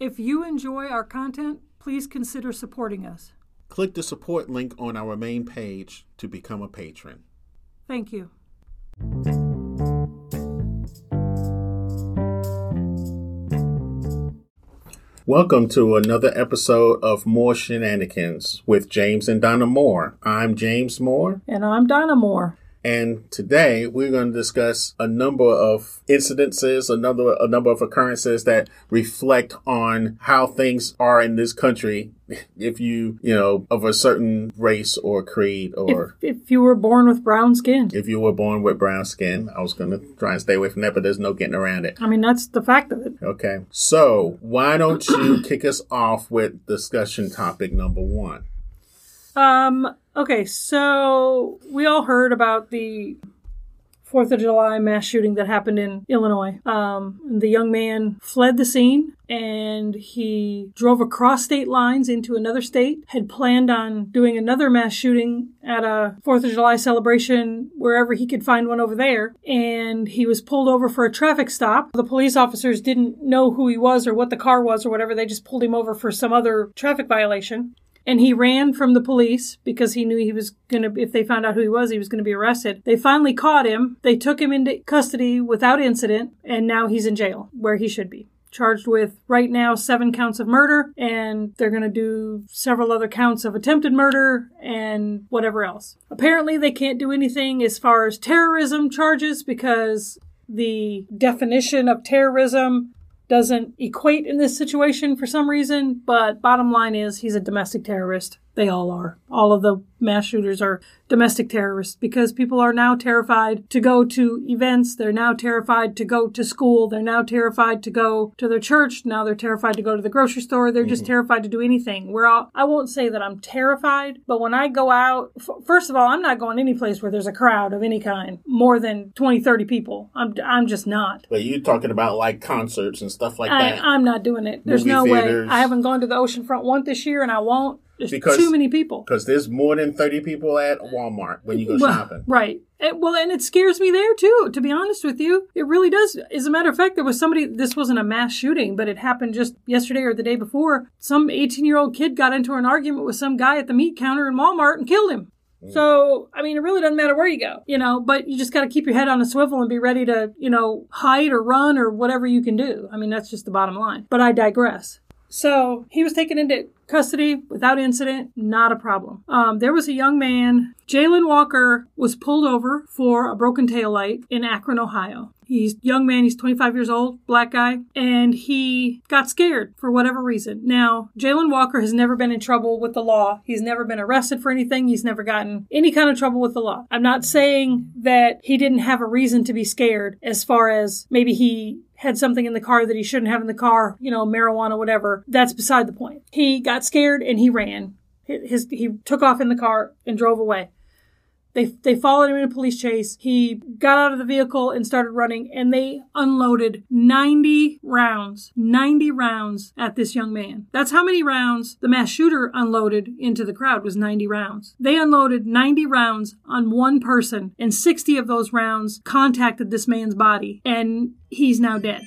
If you enjoy our content, please consider supporting us. Click the support link on our main page to become a patron. Thank you. Welcome to another episode of More Shenanigans with James and Donna Moore. I'm James Moore. And I'm Donna Moore. And today we're going to discuss a number of incidences, a number, a number of occurrences that reflect on how things are in this country. If you, you know, of a certain race or creed or If, if you were born with brown skin. if you were born with brown skin, I was going to try and stay away from that, but there's no getting around it. I mean, that's the fact of it. Okay. So why don't you kick us off with discussion topic number one? Um, okay, so we all heard about the Fourth of July mass shooting that happened in Illinois. Um, the young man fled the scene and he drove across state lines into another state, had planned on doing another mass shooting at a Fourth of July celebration wherever he could find one over there. And he was pulled over for a traffic stop. The police officers didn't know who he was or what the car was or whatever. They just pulled him over for some other traffic violation and he ran from the police because he knew he was going to if they found out who he was he was going to be arrested. They finally caught him. They took him into custody without incident and now he's in jail where he should be. Charged with right now seven counts of murder and they're going to do several other counts of attempted murder and whatever else. Apparently they can't do anything as far as terrorism charges because the definition of terrorism doesn't equate in this situation for some reason, but bottom line is he's a domestic terrorist. They all are. All of the mass shooters are domestic terrorists because people are now terrified to go to events. They're now terrified to go to school. They're now terrified to go to their church. Now they're terrified to go to the grocery store. They're just mm-hmm. terrified to do anything. We're all, I won't say that I'm terrified, but when I go out, f- first of all, I'm not going any place where there's a crowd of any kind, more than 20, 30 people. I'm, I'm just not. But you're talking about like concerts and stuff like I, that. I'm not doing it. There's Movie no theaters. way. I haven't gone to the oceanfront once this year, and I won't. There's Because- too many people. Because there's more than 30 people at Walmart when you go Well, shopping. right. It- well, and it scares me there too. To be honest with you, it really does. As a matter of fact, there was somebody. This wasn't a mass shooting, but it happened just yesterday or the day before. Some 18 year old kid got into an argument with some guy at the meat counter in Walmart and killed him. Mm. So, I mean, it really doesn't matter where you go, you know, but you just got to keep your head on a swivel and be ready to, you know, hide or run or whatever you can do. I mean, that's just the bottom line. But I digress. So he was taken into custody without incident, not a problem. Um, there was a young man, Jayland Walker, was pulled over for a broken tail light in Akron, Ohio. He's young man, he's 25 years old, black guy, and he got scared for whatever reason. Now, Jayland Walker has never been in trouble with the law. He's never been arrested for anything. He's never gotten any kind of trouble with the law. I'm not saying that he didn't have a reason to be scared as far as maybe he had something in the car that he shouldn't have in the car, you know, marijuana, whatever. That's beside the point. He got scared and he ran. His, he took off in the car and drove away. They, they followed him in a police chase. He got out of the vehicle and started running, and they unloaded 90 rounds, 90 rounds at this young man. That's how many rounds the mass shooter unloaded into the crowd was 90 rounds. They unloaded 90 rounds on one person, and 60 of those rounds contacted this man's body, and he's now dead.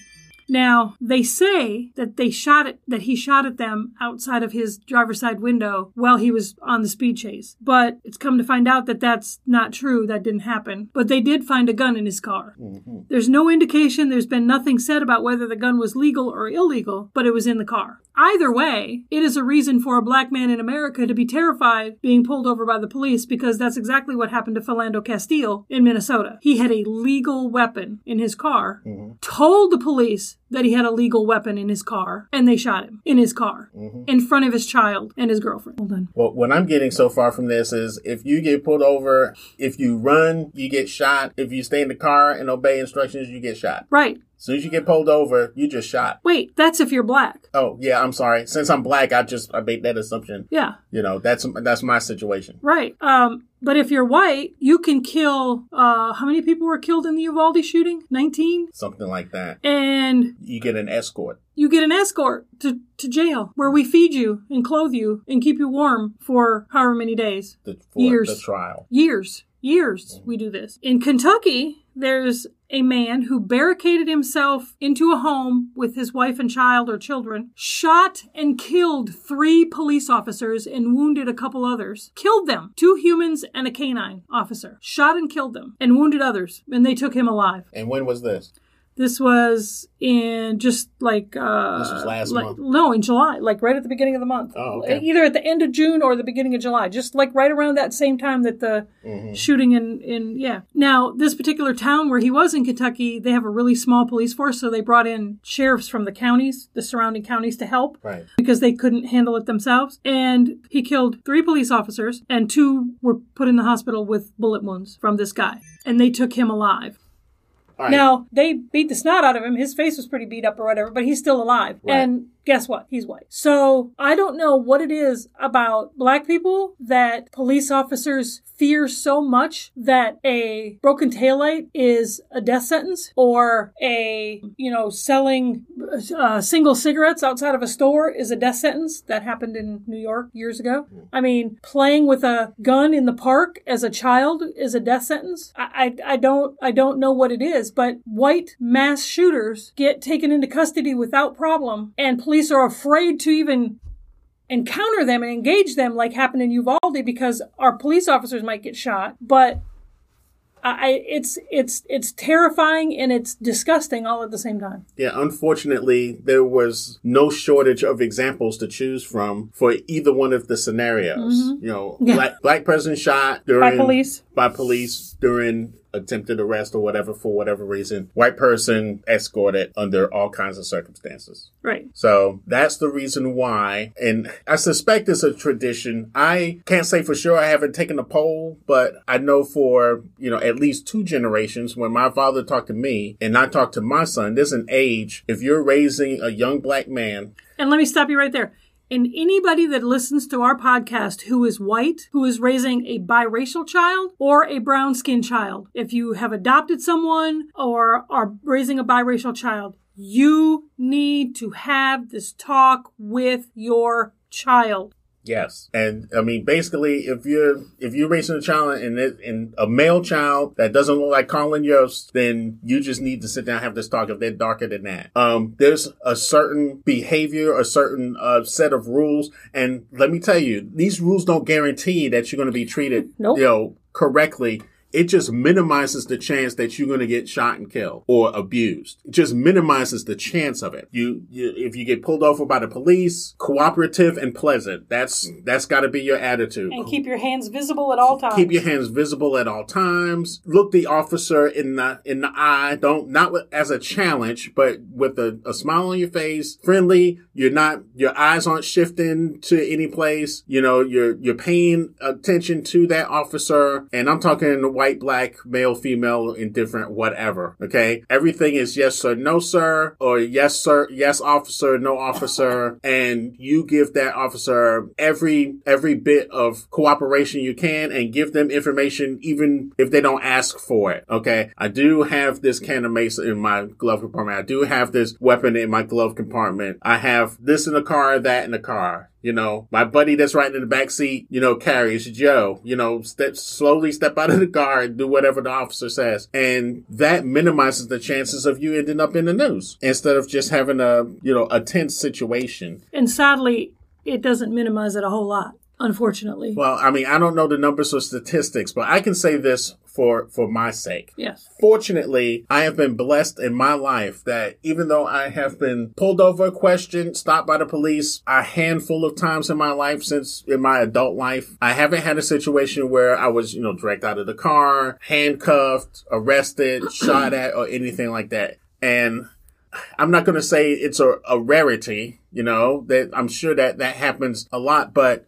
Now, they say that they shot it, that he shot at them outside of his driver's side window while he was on the speed chase. But it's come to find out that that's not true. That didn't happen. But they did find a gun in his car. Mm-hmm. There's no indication, there's been nothing said about whether the gun was legal or illegal, but it was in the car. Either way, it is a reason for a black man in America to be terrified being pulled over by the police because that's exactly what happened to Philando Castile in Minnesota. He had a legal weapon in his car, mm-hmm. told the police that he had a legal weapon in his car, and they shot him in his car mm-hmm. in front of his child and his girlfriend. Hold on. Well, what I'm getting so far from this is if you get pulled over, if you run, you get shot. If you stay in the car and obey instructions, you get shot. Right. As soon as you get pulled over, you just shot. Wait, that's if you're black. Oh, yeah, I'm sorry. Since I'm black, I just I made that assumption. Yeah. You know, that's that's my situation. Right. Um, but if you're white, you can kill. Uh, how many people were killed in the Uvalde shooting? Nineteen. Something like that. And You get an escort. You get an escort to, to jail where we feed you and clothe you and keep you warm for however many days. The, Years. the trial. Years. Years we do this. In Kentucky, there's a man who barricaded himself into a home with his wife and child or children, shot and killed three police officers and wounded a couple others. Killed them. Two humans and a canine officer. Shot and killed them and wounded others. And they took him alive. And when was this? This was in just like uh This was last like- month? No, in July, like right at the beginning of the month. Oh, okay. Either at the end of June or the beginning of July, just like right around that same time that the Mm-hmm. shooting in in yeah. Now, this particular town where he was in Kentucky, they have a really small police force, so they brought in sheriffs from the counties, the surrounding counties to help Right. because they couldn't handle it themselves. And he killed three police officers, and two were put in the hospital with bullet wounds from this guy. And they took him alive. Right. Now, they beat the snot out of him. His face was pretty beat up or whatever, but he's still alive. Right. And guess what? He's white. So I don't know what it is about black people that police officers fear so much that a broken taillight is a death sentence or a, you know, selling uh, single cigarettes outside of a store is a death sentence. That happened in New York years ago. I mean, playing with a gun in the park as a child is a death sentence. I, I, I don't I don't know what it is, but white mass shooters get taken into custody without problem, and police are afraid to even encounter them and engage them like happened in Uvalde because our police officers might get shot. But I, it's it's it's terrifying and it's disgusting all at the same time. Yeah, unfortunately, there was no shortage of examples to choose from for either one of the scenarios. You know, Mm-hmm. Yeah. black, black person shot during by police. by police during attempted arrest or whatever for whatever reason. White person escorted under all kinds of circumstances. Right. So that's the reason why. And I suspect it's a tradition. I can't say for sure. I haven't taken a poll, but I know for, you know, at least two generations when my father talked to me and I talked to my son, there's an age. If you're raising a young black man, And let me stop you right there. And anybody that listens to our podcast who is white, who is raising a biracial child or a brown skinned child, if you have adopted someone or are raising a biracial child, you need to have this talk with your child. Yes, and I mean basically, if you're if you're raising a child and it, and a male child that doesn't look like Colin Yost, then you just need to sit down and have this talk. If they're darker than that, um, there's a certain behavior, a certain uh, set of rules, and let me tell you, these rules don't guarantee that you're going to be treated, Nope. you know, correctly. It just minimizes the chance that you're going to get shot and killed or abused. It just minimizes the chance of it. You, you if you get pulled over by the police, cooperative and pleasant. That's that's got to be your attitude. And keep your hands visible at all times. Keep your hands visible at all times. Look the officer in the in the eye. Don't not with, as a challenge, but with a, a smile on your face, friendly. You're not your eyes aren't shifting to any place. You know you're you're paying attention to that officer, and I'm talking white, black, male, female, indifferent, whatever. Okay, everything is yes sir, no sir, or yes sir, yes officer, no officer, and you give that officer every every bit of cooperation you can, and give them information even if they don't ask for it. Okay, I do have this can of mace in my glove compartment. I do have this weapon in my glove compartment. I have this in the car, that in the car. You know, my buddy that's riding in the back seat, you know, carries Joe, you know, step slowly step out of the car and do whatever the officer says. And that minimizes the chances of you ending up in the news instead of just having a, you know, a tense situation. and sadly, it doesn't minimize it a whole lot, unfortunately. Well, I mean, I don't know the numbers or statistics, but I can say this for, for my sake. yes. Fortunately, I have been blessed in my life that even though I have been pulled over, questioned, stopped by the police a handful of times in my life since in my adult life, I haven't had a situation where I was, you know, dragged out of the car, handcuffed, arrested, shot at, or anything like that. And I'm not going to say it's a, a rarity, you know, that I'm sure that that happens a lot, but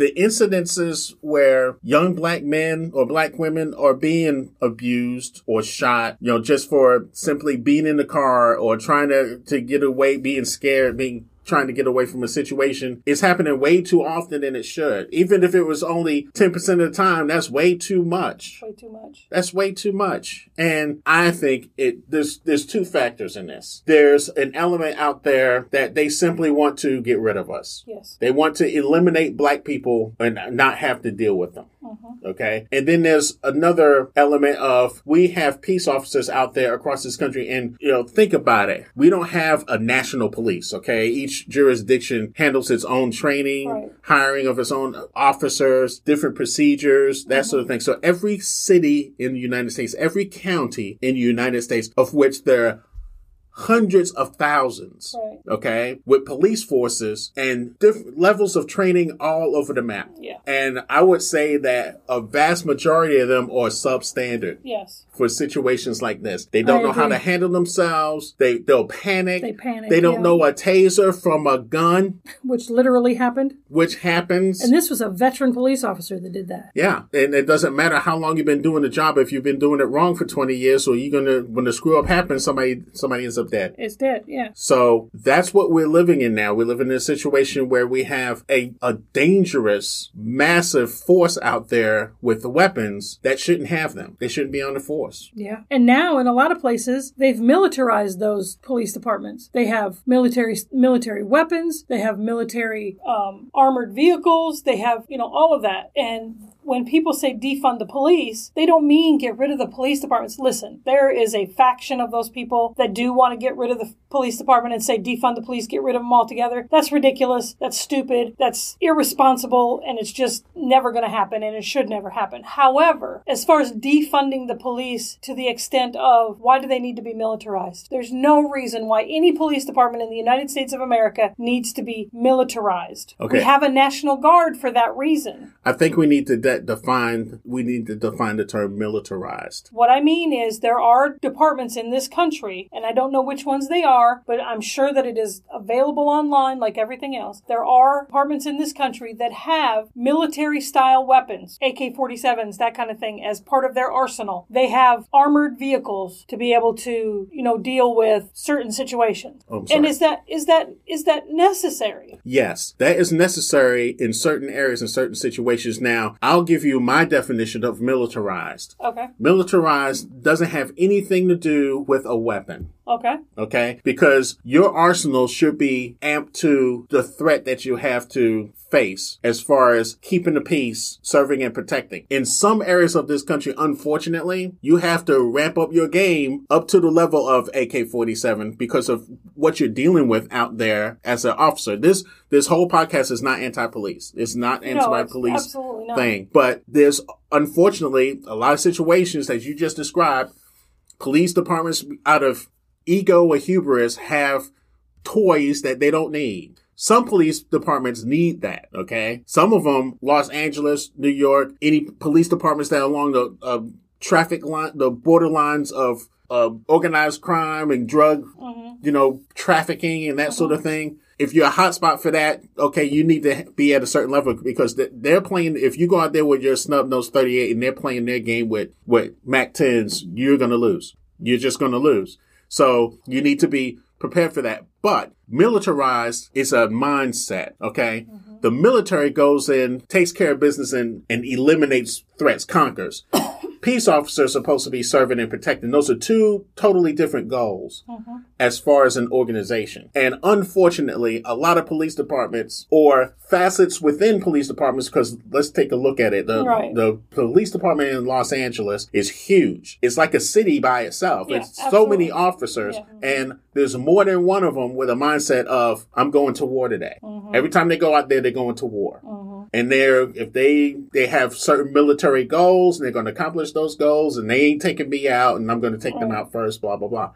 the incidences where young black men or black women are being abused or shot, you know, just for simply being in the car or trying to, to get away, being scared, being trying to get away from a situation is happening way too often than it should. Even if it was only 10% of the time, that's way too much. Way too much. That's way too much. And I think it there's there's two factors in this. There's an element out there that they simply want to get rid of us. Yes. They want to eliminate black people and not have to deal with them. Mm-hmm. Okay. And then there's another element of we have peace officers out there across this country. And, you know, think about it. We don't have a national police. Okay. Each jurisdiction handles its own training, Right. hiring of its own officers, different procedures, that uh-huh. sort of thing. So every city in the United States, every county in the United States, of which there are hundreds of thousands Right. okay, with police forces and different levels of training all over the map. Yeah. And I would say that a vast majority of them are substandard Yes. for situations like this. They don't I know how to handle themselves. They they'll panic. They panic, They don't yeah. know a taser from a gun, Which literally happened. which happens. And this was a veteran police officer that did that. yeah, and it doesn't matter how long you've been doing the job. If you've been doing it wrong for twenty years, so you're gonna when the screw up happens, somebody somebody ends dead. It's dead. Yeah. So that's what we're living in now. We live in a situation where we have a, a dangerous, massive force out there with the weapons that shouldn't have them. They shouldn't be on the force. Yeah. And now in a lot of places they've militarized those police departments. They have military military weapons, they have military um, armored vehicles, they have, you know, all of that. And when people say defund the police, they don't mean get rid of the police departments. Listen, there is a faction of those people that do want to get rid of the police department and say defund the police, get rid of them altogether. That's ridiculous. That's stupid. That's irresponsible. And it's just never going to happen and it should never happen. However, as far as defunding the police to the extent of why do they need to be militarized? There's no reason why any police department in the United States of America needs to be militarized. Okay. We have a National Guard for that reason. I think we need to de- define, we need to define the term militarized. What I mean is, there are departments in this country, and I don't know which ones they are, but I'm sure that it is available online like everything else. There are departments in this country that have military style weapons, AK 47s, that kind of thing, as part of their arsenal. They have armored vehicles to be able to, you know, deal with certain situations. Oh, and is that is that is that necessary? Yes, that is necessary in certain areas and certain situations. Now, I'll give you my definition of militarized. Okay. Militarized doesn't have anything to do with a weapon. Okay. okay? Because your arsenal should be amped to the threat that you have to face as far as keeping the peace, serving and protecting. In some areas of this country, unfortunately, you have to ramp up your game up to the level of AK-47 because of what you're dealing with out there as an officer. This this whole podcast is not anti-police. It's not anti-police not. thing. But there's unfortunately a lot of situations that you just described police departments out of ego or hubris have toys that they don't need. Some police departments need that, okay? Some of them, Los Angeles, New York, any police departments that are along the uh, traffic line, the borderlines of uh, organized crime and drug, you know, trafficking and that sort of thing. If you're a hotspot for that, okay, you need to be at a certain level because they're playing. If you go out there with your snub nose 38 and they're playing their game with with Mac 10s, you're gonna lose. You're just gonna lose. So you need to be prepared for that. But militarized is a mindset, okay? Mm-hmm. The military goes in, takes care of business and, and eliminates threats, conquers. Peace officers are supposed to be serving and protecting. Those are two totally different goals as far as an organization. And unfortunately, a lot of police departments or facets within police departments, because let's take a look at it. The, Right. the police department in Los Angeles is huge. It's like a city by itself. Yeah, it's so many officers Yeah. and there's more than one of them with a mindset of, I'm going to war today. Mm-hmm. Every time they go out there, they're going to war. Mm-hmm. And they're, if they, they have certain military goals and they're going to accomplish those goals and they ain't taking me out and I'm going to take them out first, blah, blah, blah.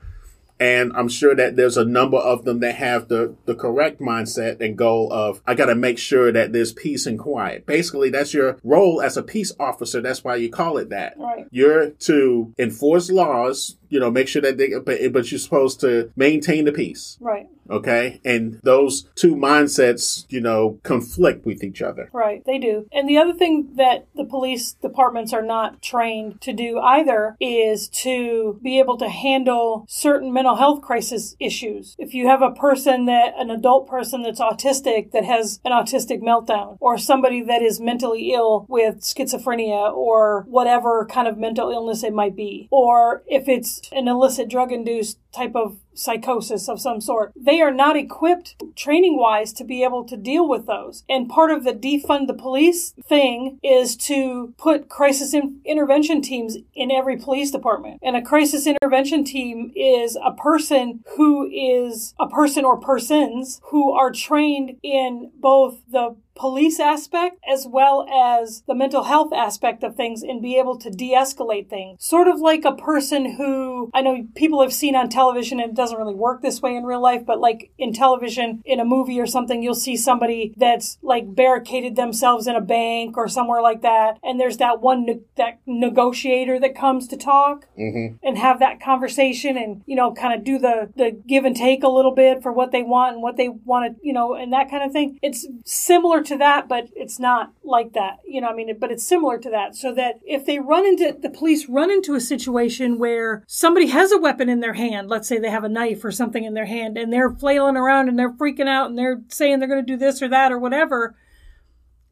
And I'm sure that there's a number of them that have the, the correct mindset and goal of, I got to make sure that there's peace and quiet. Basically, that's your role as a peace officer. That's why you call it that. Right. You're to enforce laws, you know, make sure that they, but, but you're supposed to maintain the peace. Right. Okay. And those two mindsets, you know, conflict with each other. Right, they do. And the other thing that the police departments are not trained to do either is to be able to handle certain mental health crisis issues. If you have a person that, an adult person that's autistic that has an autistic meltdown, or somebody that is mentally ill with schizophrenia or whatever kind of mental illness it might be, or if it's an illicit drug induced type of psychosis of some sort. They are not equipped training wise to be able to deal with those. And part of the defund the police thing is to put crisis in- intervention teams in every police department. And a crisis intervention team is a person who is a person or persons who are trained in both the police aspect as well as the mental health aspect of things and be able to de-escalate things. Sort of like a person who I know people have seen on television and it doesn't really work this way in real life, but like in television, in a movie or something, you'll see somebody that's like barricaded themselves in a bank or somewhere like that. And there's that one, ne- that negotiator that comes to talk Mm-hmm. and have that conversation and, you know, kind of do the, the give and take a little bit for what they want and what they want to, you know, and that kind of thing. It's similar to that, but it's not like that, you know, I mean, but it's similar to that. So that if they run into, the police run into a situation where somebody has a weapon in their hand, let's say they have a knife or something in their hand and they're flailing around and they're freaking out and they're saying they're going to do this or that or whatever,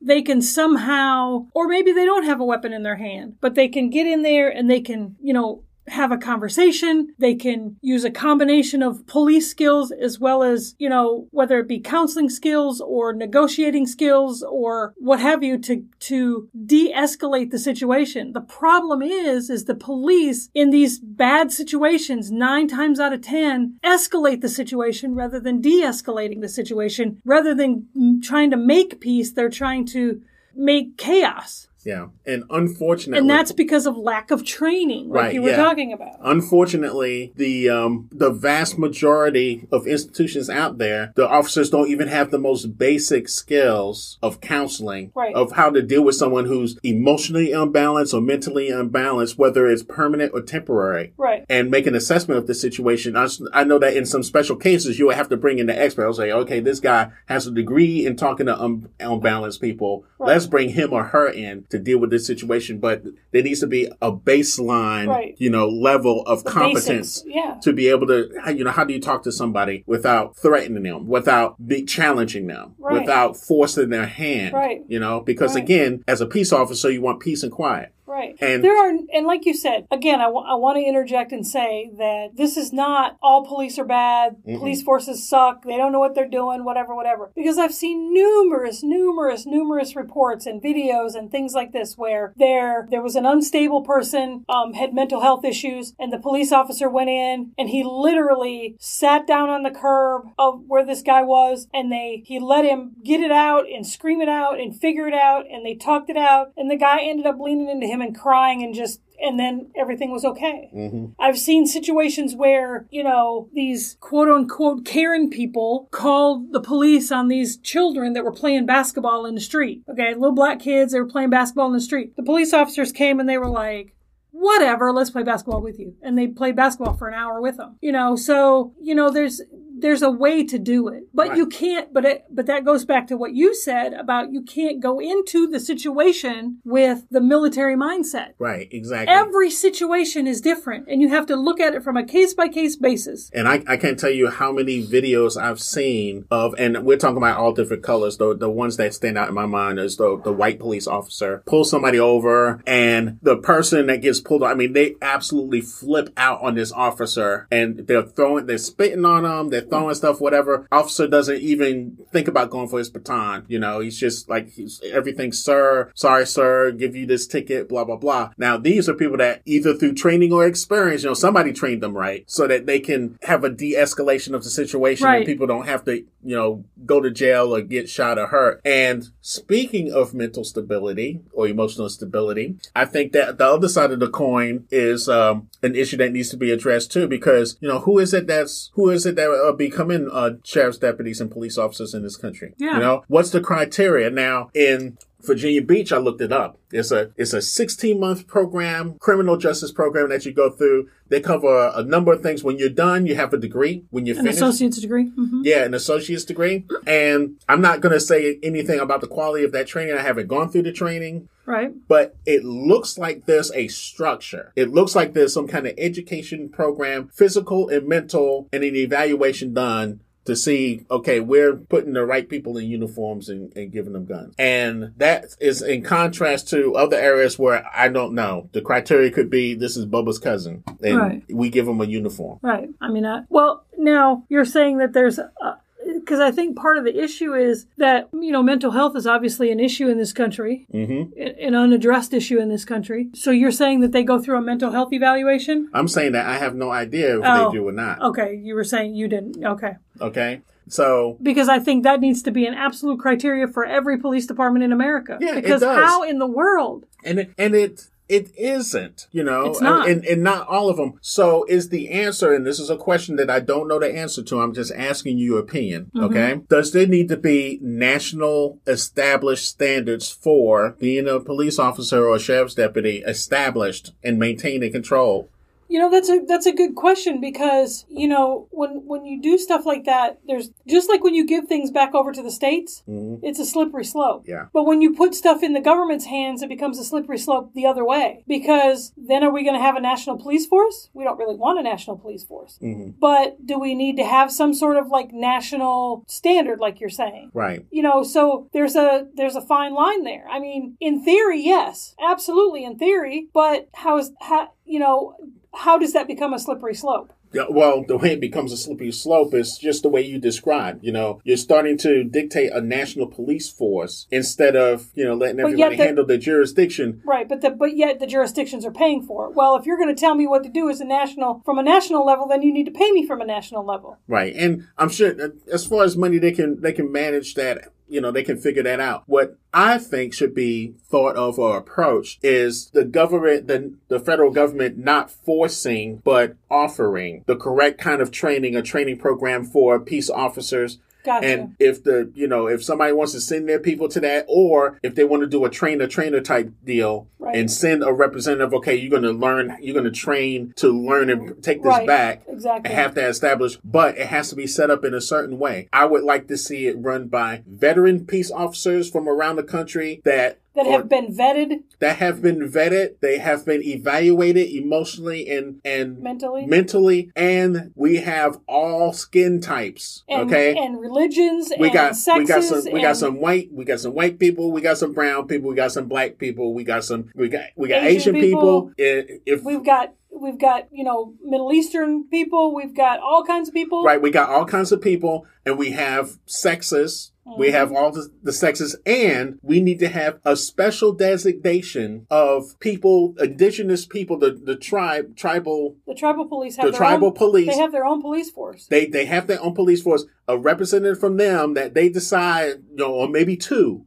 they can somehow, or maybe they don't have a weapon in their hand, but they can get in there and they can, you know, have a conversation. They can use a combination of police skills as well as, you know, whether it be counseling skills or negotiating skills or what have you to, to de-escalate the situation. The problem is, is the police in these bad situations, nine times out of 10, escalate the situation rather than de-escalating the situation. Rather than trying to make peace, they're trying to make chaos. Yeah. And unfortunately, And that's because of lack of training, like Right, you were yeah. talking about. Unfortunately, the um, the vast majority of institutions out there, the officers don't even have the most basic skills of counseling, Right. of how to deal with someone who's emotionally unbalanced or mentally unbalanced, whether it's permanent or temporary. Right. And make an assessment of the situation. I, I know that in some special cases, you would have to bring in the expert. I'll say, okay, this guy has a degree in talking to un- unbalanced people. Right. Let's bring him or her in to deal with this situation. But there needs to be a baseline, Right. you know, level of The competence yeah. to be able to, you know, how do you talk to somebody without threatening them, without be challenging them, Right. without forcing their hand, Right. you know, because again, as a peace officer, you want peace and quiet. Right. And- there are, and like you said, again, I want to interject and say that this is not all police are bad. Mhm. Police forces suck. They don't know what they're doing, whatever, whatever. Because I've seen numerous, numerous, numerous reports and videos and things like this where there, there was an unstable person, um, had mental health issues and the police officer went in and he literally sat down on the curb of where this guy was and they, he let him get it out and scream it out and figure it out and they talked it out and the guy ended up leaning into him and crying and just and then everything was okay. hmm I've seen situations where, you know, these quote unquote Karen people called the police on these children that were playing basketball in the street. Okay, little black kids, they were playing basketball in the street. The police officers came and they were like, whatever, let's play basketball with you. And they played basketball for an hour with them. You know, so, you know, there's, there's a way to do it, but Right. you can't, but it, but that goes back to what you said about you can't go into the situation with the military mindset. Right, exactly. Every situation is different, and you have to look at it from a case by case basis. And I, I can't tell you how many videos I've seen of, and we're talking about all different colors. The the ones that stand out in my mind is the the white police officer pulls somebody over, and the person that gets pulled. I mean, they absolutely flip out on this officer, and they're throwing, they're spitting on them. they're throwing stuff, whatever. Officer doesn't even think about going for his baton. You know, he's just like he's everything, sir. Sorry, sir. Give you this ticket. Blah blah blah. Now these are people that either through training or experience, you know, somebody trained them right, so that they can have a de-escalation of the situation, Right. and people don't have to, you know, go to jail or get shot or hurt. And speaking of mental stability or emotional stability, I think that the other side of the coin is um, an issue that needs to be addressed too, because you know, who is it that's who is it that are becoming uh, sheriff's deputies and police officers in this country? Yeah. You know, what's the criteria now in Virginia Beach, I looked it up. It's a it's a 16 month program, criminal justice program that you go through. They cover a number of things. When you're done, you have a degree. When you're An finished, associate's degree. hmm yeah, an associate's degree. And I'm not going to say anything about the quality of that training. I haven't gone through the training, Right. but it looks like there's a structure. It looks like there's some kind of education program, physical and mental, and an evaluation done to see, okay, we're putting the right people in uniforms and, and giving them guns. And that is in contrast to other areas where I don't know. The criteria could be this is Bubba's cousin and Right. we give him a uniform. Right. I mean, uh, well, now you're saying that there's. Uh, because I think part of the issue is that you know mental health is obviously an issue in this country, hmm an unaddressed issue in this country. So you're saying that they go through a mental health evaluation? I'm saying that I have no idea if Oh. they do or not. Okay, you were saying you didn't. Okay. Okay. So Because I think that needs to be an absolute criteria for every police department in America. Yeah, it because does. how in the world? and it, and it it isn't, you know, It's not. and and not all of them. So is the answer, and this is a question that I don't know the answer to. I'm just asking you your opinion. Mm-hmm. Okay, does there need to be national established standards for being a police officer or a sheriff's deputy established and maintained and controlled? You know, that's a that's a good question because, you know, when when you do stuff like that, there's just like when you give things back over to the states, Mhm. it's a slippery slope. Yeah. But when you put stuff in the government's hands, it becomes a slippery slope the other way. Because then are we going to have a national police force? We don't really want a national police force. hmm But do we need to have some sort of like national standard like you're saying? Right. you know so there's a there's a fine line there i mean in theory yes absolutely in theory but how is how you know how does that become a slippery slope well, the way it becomes a slippery slope is just the way you described. You know, you're starting to dictate a national police force instead of you know letting everybody the- handle the jurisdiction. right but the but yet the jurisdictions are paying for it well if you're going to tell me what to do as a national from a national level then you need to pay me from a national level Right, and I'm sure as far as money, they can they can manage that. You know, they can figure that out. What I think should be thought of or approached is the government, the the federal government, not forcing but offering the correct kind of training, a training program for peace officers. Gotcha And if the, you know, if somebody wants to send their people to that, or if they want to do a trainer trainer type deal Right. and send a representative, okay, you're going to learn, you're going to train to learn and take this Right. back exactly and have that established, but it has to be set up in a certain way. I would like to see it run by veteran peace officers from around the country that that have been vetted that have been vetted, they have been evaluated emotionally and and mentally mentally, and we have all skin types. and, okay, and religions we and got sexes we got some we got some white we got some white people we got some brown people we got some black people we got some we got we got Asian Asian, people. I- If we've got we've got you know middle eastern people we've got all kinds of people right, we got all kinds of people, and we have sexes. We Mm-hmm. have all the, the sexes, and we need to have a special designation of people, indigenous people, the the tribe, tribal, the tribal police have the their tribal own, police. they have their own police force They they have their own police force, a representative from them that they decide, you know, or maybe two.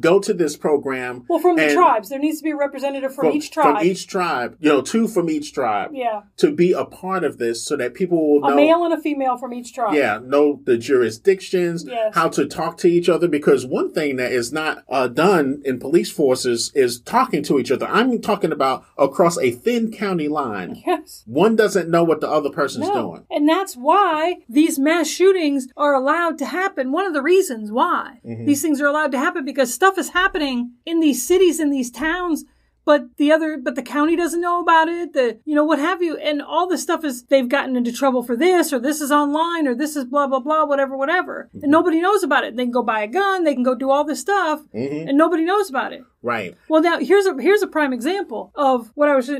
Go to this program. well from the tribes there needs to be a representative from, each tribe From each tribe, you know, two from each tribe yeah to be a part of this, so that people will know a male and a female from each tribe Yeah, know the jurisdictions, Yes. how to talk to each other. Because one thing that is not uh, done in police forces is talking to each other. I'm talking about across a thin county line. yes One doesn't know what the other person's no. doing. And that's why these mass shootings are allowed to happen. One of the reasons why Mm-hmm. these things are allowed to happen because stuff is happening in these cities, in these towns, but the other, but the county doesn't know about it. The, you know, what have you. And all this stuff is they've gotten into trouble for this or this is online or this is blah, blah, blah, whatever, whatever. Mm-hmm. And nobody knows about it. They can go buy a gun. They can go do all this stuff Mm-hmm. and nobody knows about it. Right. Well, now here's a here's a prime example of what I was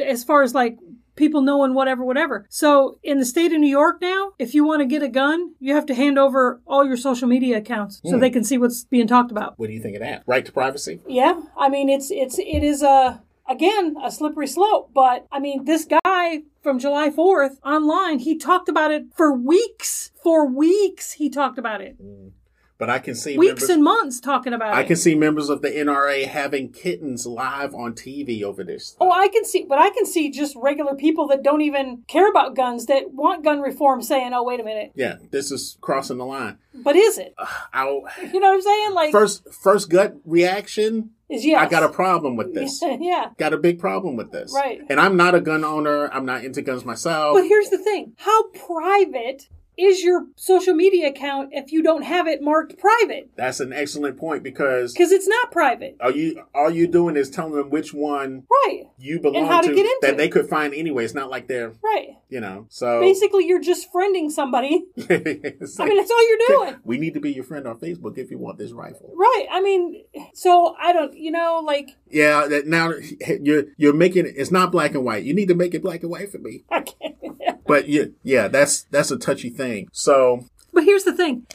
as far as like people knowing whatever, whatever. So in the state of New York now, if you want to get a gun, you have to hand over all your social media accounts so hmm. they can see what's being talked about. What do you think of that? Right to privacy? Yeah, I mean it's it's it is a again a slippery slope, but I mean this guy from July 4th online, he talked about it for weeks. For weeks he talked about it. Hmm. But I can see weeks members, and months talking about I it. can see members of the NRA having kittens live on TV over this. Oh, I can see, but I can see just regular people that don't even care about guns that want gun reform saying, "Oh, wait a minute, Yeah, this is crossing the line. but is it?" Uh, I, You know what I'm saying? Like, first, first gut reaction. is yes. I got a problem with this. yeah. got a big problem with this. Right. And I'm not a gun owner. I'm not into guns myself. But here's the thing: how private is your social media account if you don't have it marked private? That's an excellent point because Because it's not private, are you all you doing is telling them which one right? you belong how to get into that they could find anyway. It's not like they're Right. you know. So Basically, you're just friending somebody. It's I mean, that's all you're doing. we need to be your friend on Facebook if you want this rifle. Right. I mean, so I don't, you know, like, Yeah, that now you're you're making it. It's not black and white. You need to make it black and white for me. I can't. But yeah, yeah, that's that's a touchy thing. So But here's the thing.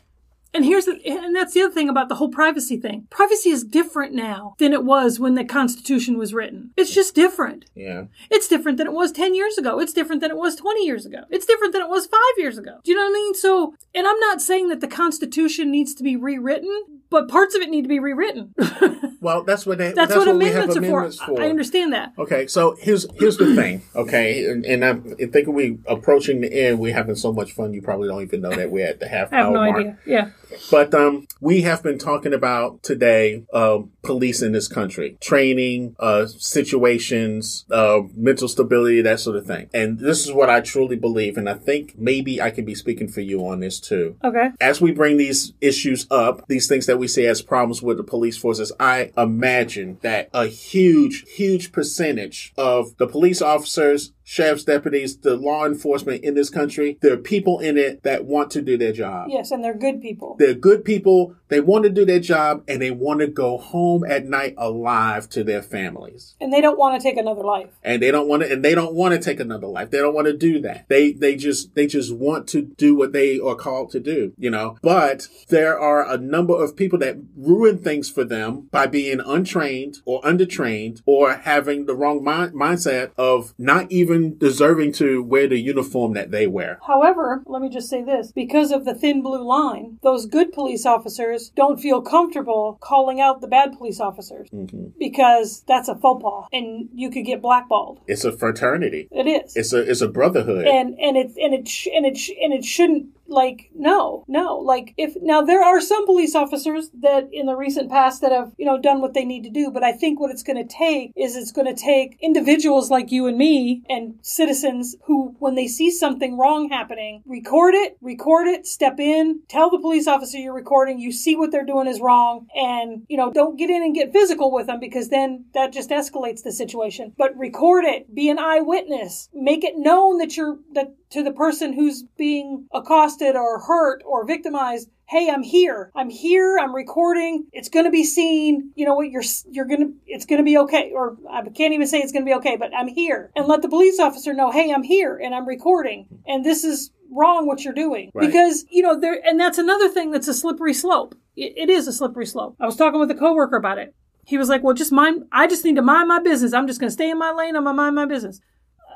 And here's the, and that's the other thing about the whole privacy thing. Privacy is different now than it was when the Constitution was written. It's just different. yeah, It's different than it was 10 years ago. It's different than it was 20 years ago. It's different than it was five years ago. Do you know what I mean? So, and I'm not saying that the Constitution needs to be rewritten, but parts of it need to be rewritten. well, that's what they. that's, that's, what, we have amendments, amendments are for. for. I understand that. Okay, so here's here's the thing. Okay, and, and I'm thinking we approaching the end. We're having so much fun. You probably don't even know that we're at the half I have hour no mark. idea. Yeah. But um, we have been talking about today um, police in this country, training, uh, situations, uh, mental stability, that sort of thing. And this is what I truly believe, and I think maybe I can be speaking for you on this too. Okay. As we bring these issues up, these things that we see as problems with the police forces, I imagine that a huge, huge percentage of the police officers, sheriff's deputies, the law enforcement in this country, there are people in it that want to do their job. Yes, and they're good people. They're good people. They want to do their job and they want to go home at night alive to their families. And they don't want to take another life. And they don't want to, and they don't want to take another life. They don't want to do that. They, they just, they just want to do what they are called to do, you know? But there are a number of people that ruin things for them by being untrained or undertrained or having the wrong mind, mindset of not even deserving to wear the uniform that they wear. However, let me just say this because of the thin blue line, those good police officers don't feel comfortable calling out the bad police officers mm-hmm. because that's a faux pas and you could get blackballed. It's a fraternity. It is. It's a, it's a brotherhood. and and it and it sh- and it sh- and it shouldn't like no no like if now there are some police officers that in the recent past that have you know done what they need to do but i think what it's going to take is it's going to take individuals like you and me and citizens who when they see something wrong happening record it record it step in tell the police officer you're recording you see what they're doing is wrong and you know don't get in and get physical with them because then that just escalates the situation. But record it be an eyewitness make it known that you're that to the person who's being accosted or hurt or victimized hey i'm here. I'm here. I'm recording. It's going to be seen. You know what? You're you're going to it's going to be okay. Or i can't even say it's going to be okay but i'm here. And let the police officer know hey i'm here and i'm recording. And this is wrong what you're doing. Right. because you know there and that's another thing that's a slippery slope. It, it is a slippery slope. I was talking with a coworker about it. He was like well just mind i just need to mind my business. I'm just going to stay in my lane. I'm going to mind my business.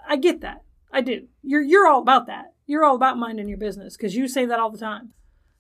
I get that. I do. You're you're all about that you're all about minding your business because you say that all the time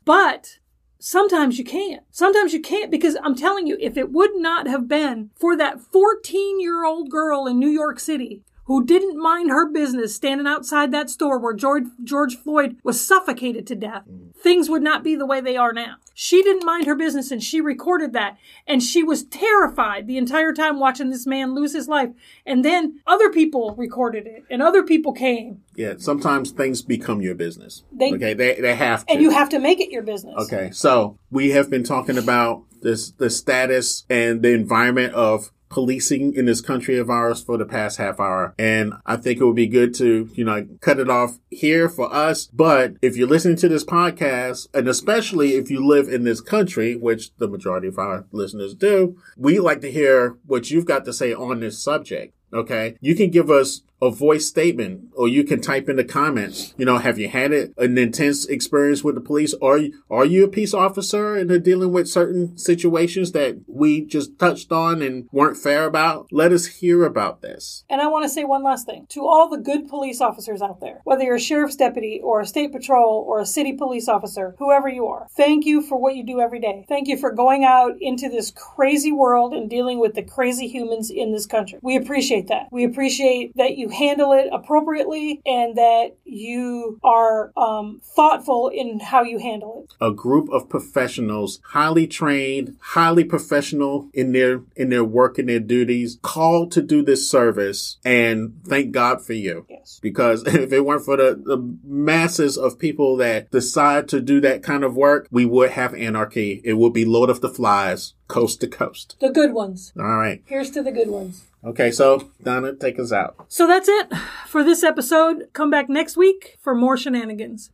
but sometimes you can't. Sometimes you can't because I'm telling you, if it would not have been for that 14 year old girl in New York City who didn't mind her business standing outside that store where George, George Floyd was suffocated to death, mm. things would not be the way they are now. She didn't mind her business and she recorded that. And she was terrified the entire time watching this man lose his life. And then other people recorded it and other people came. Yeah, sometimes things become your business. They- okay, they they have to. And you have to make it your business. okay, so we have been talking about this the status and the environment of policing in this country of ours for the past half hour. And I think it would be good to, you know, cut it off here for us. But if you're listening to this podcast, and especially if you live in this country, which the majority of our listeners do, we like to hear what you've got to say on this subject. Okay. You can give us a voice statement or you can type in the comments. You know, have you had it, an intense experience with the police? Are you, are you a peace officer and are dealing with certain situations that we just touched on and weren't fair about? Let us hear about this. And I want to say one last thing to all the good police officers out there, whether you're a sheriff's deputy or a state patrol or a city police officer, whoever you are, thank you for what you do every day. Thank you for going out into this crazy world and dealing with the crazy humans in this country. We appreciate that. We appreciate that you handle it appropriately and that you are um, thoughtful in how you handle it. A group of professionals, highly trained, highly professional in their in their work and their duties, called to do this service, and thank God for you. Yes. Because if it weren't for the, the masses of people that decide to do that kind of work, we would have anarchy. It would be Lord of the Flies, coast to coast. The good ones. All right. Here's to the good ones. Okay, so Donna, take us out. So that's it for this episode. Come back next week for more shenanigans.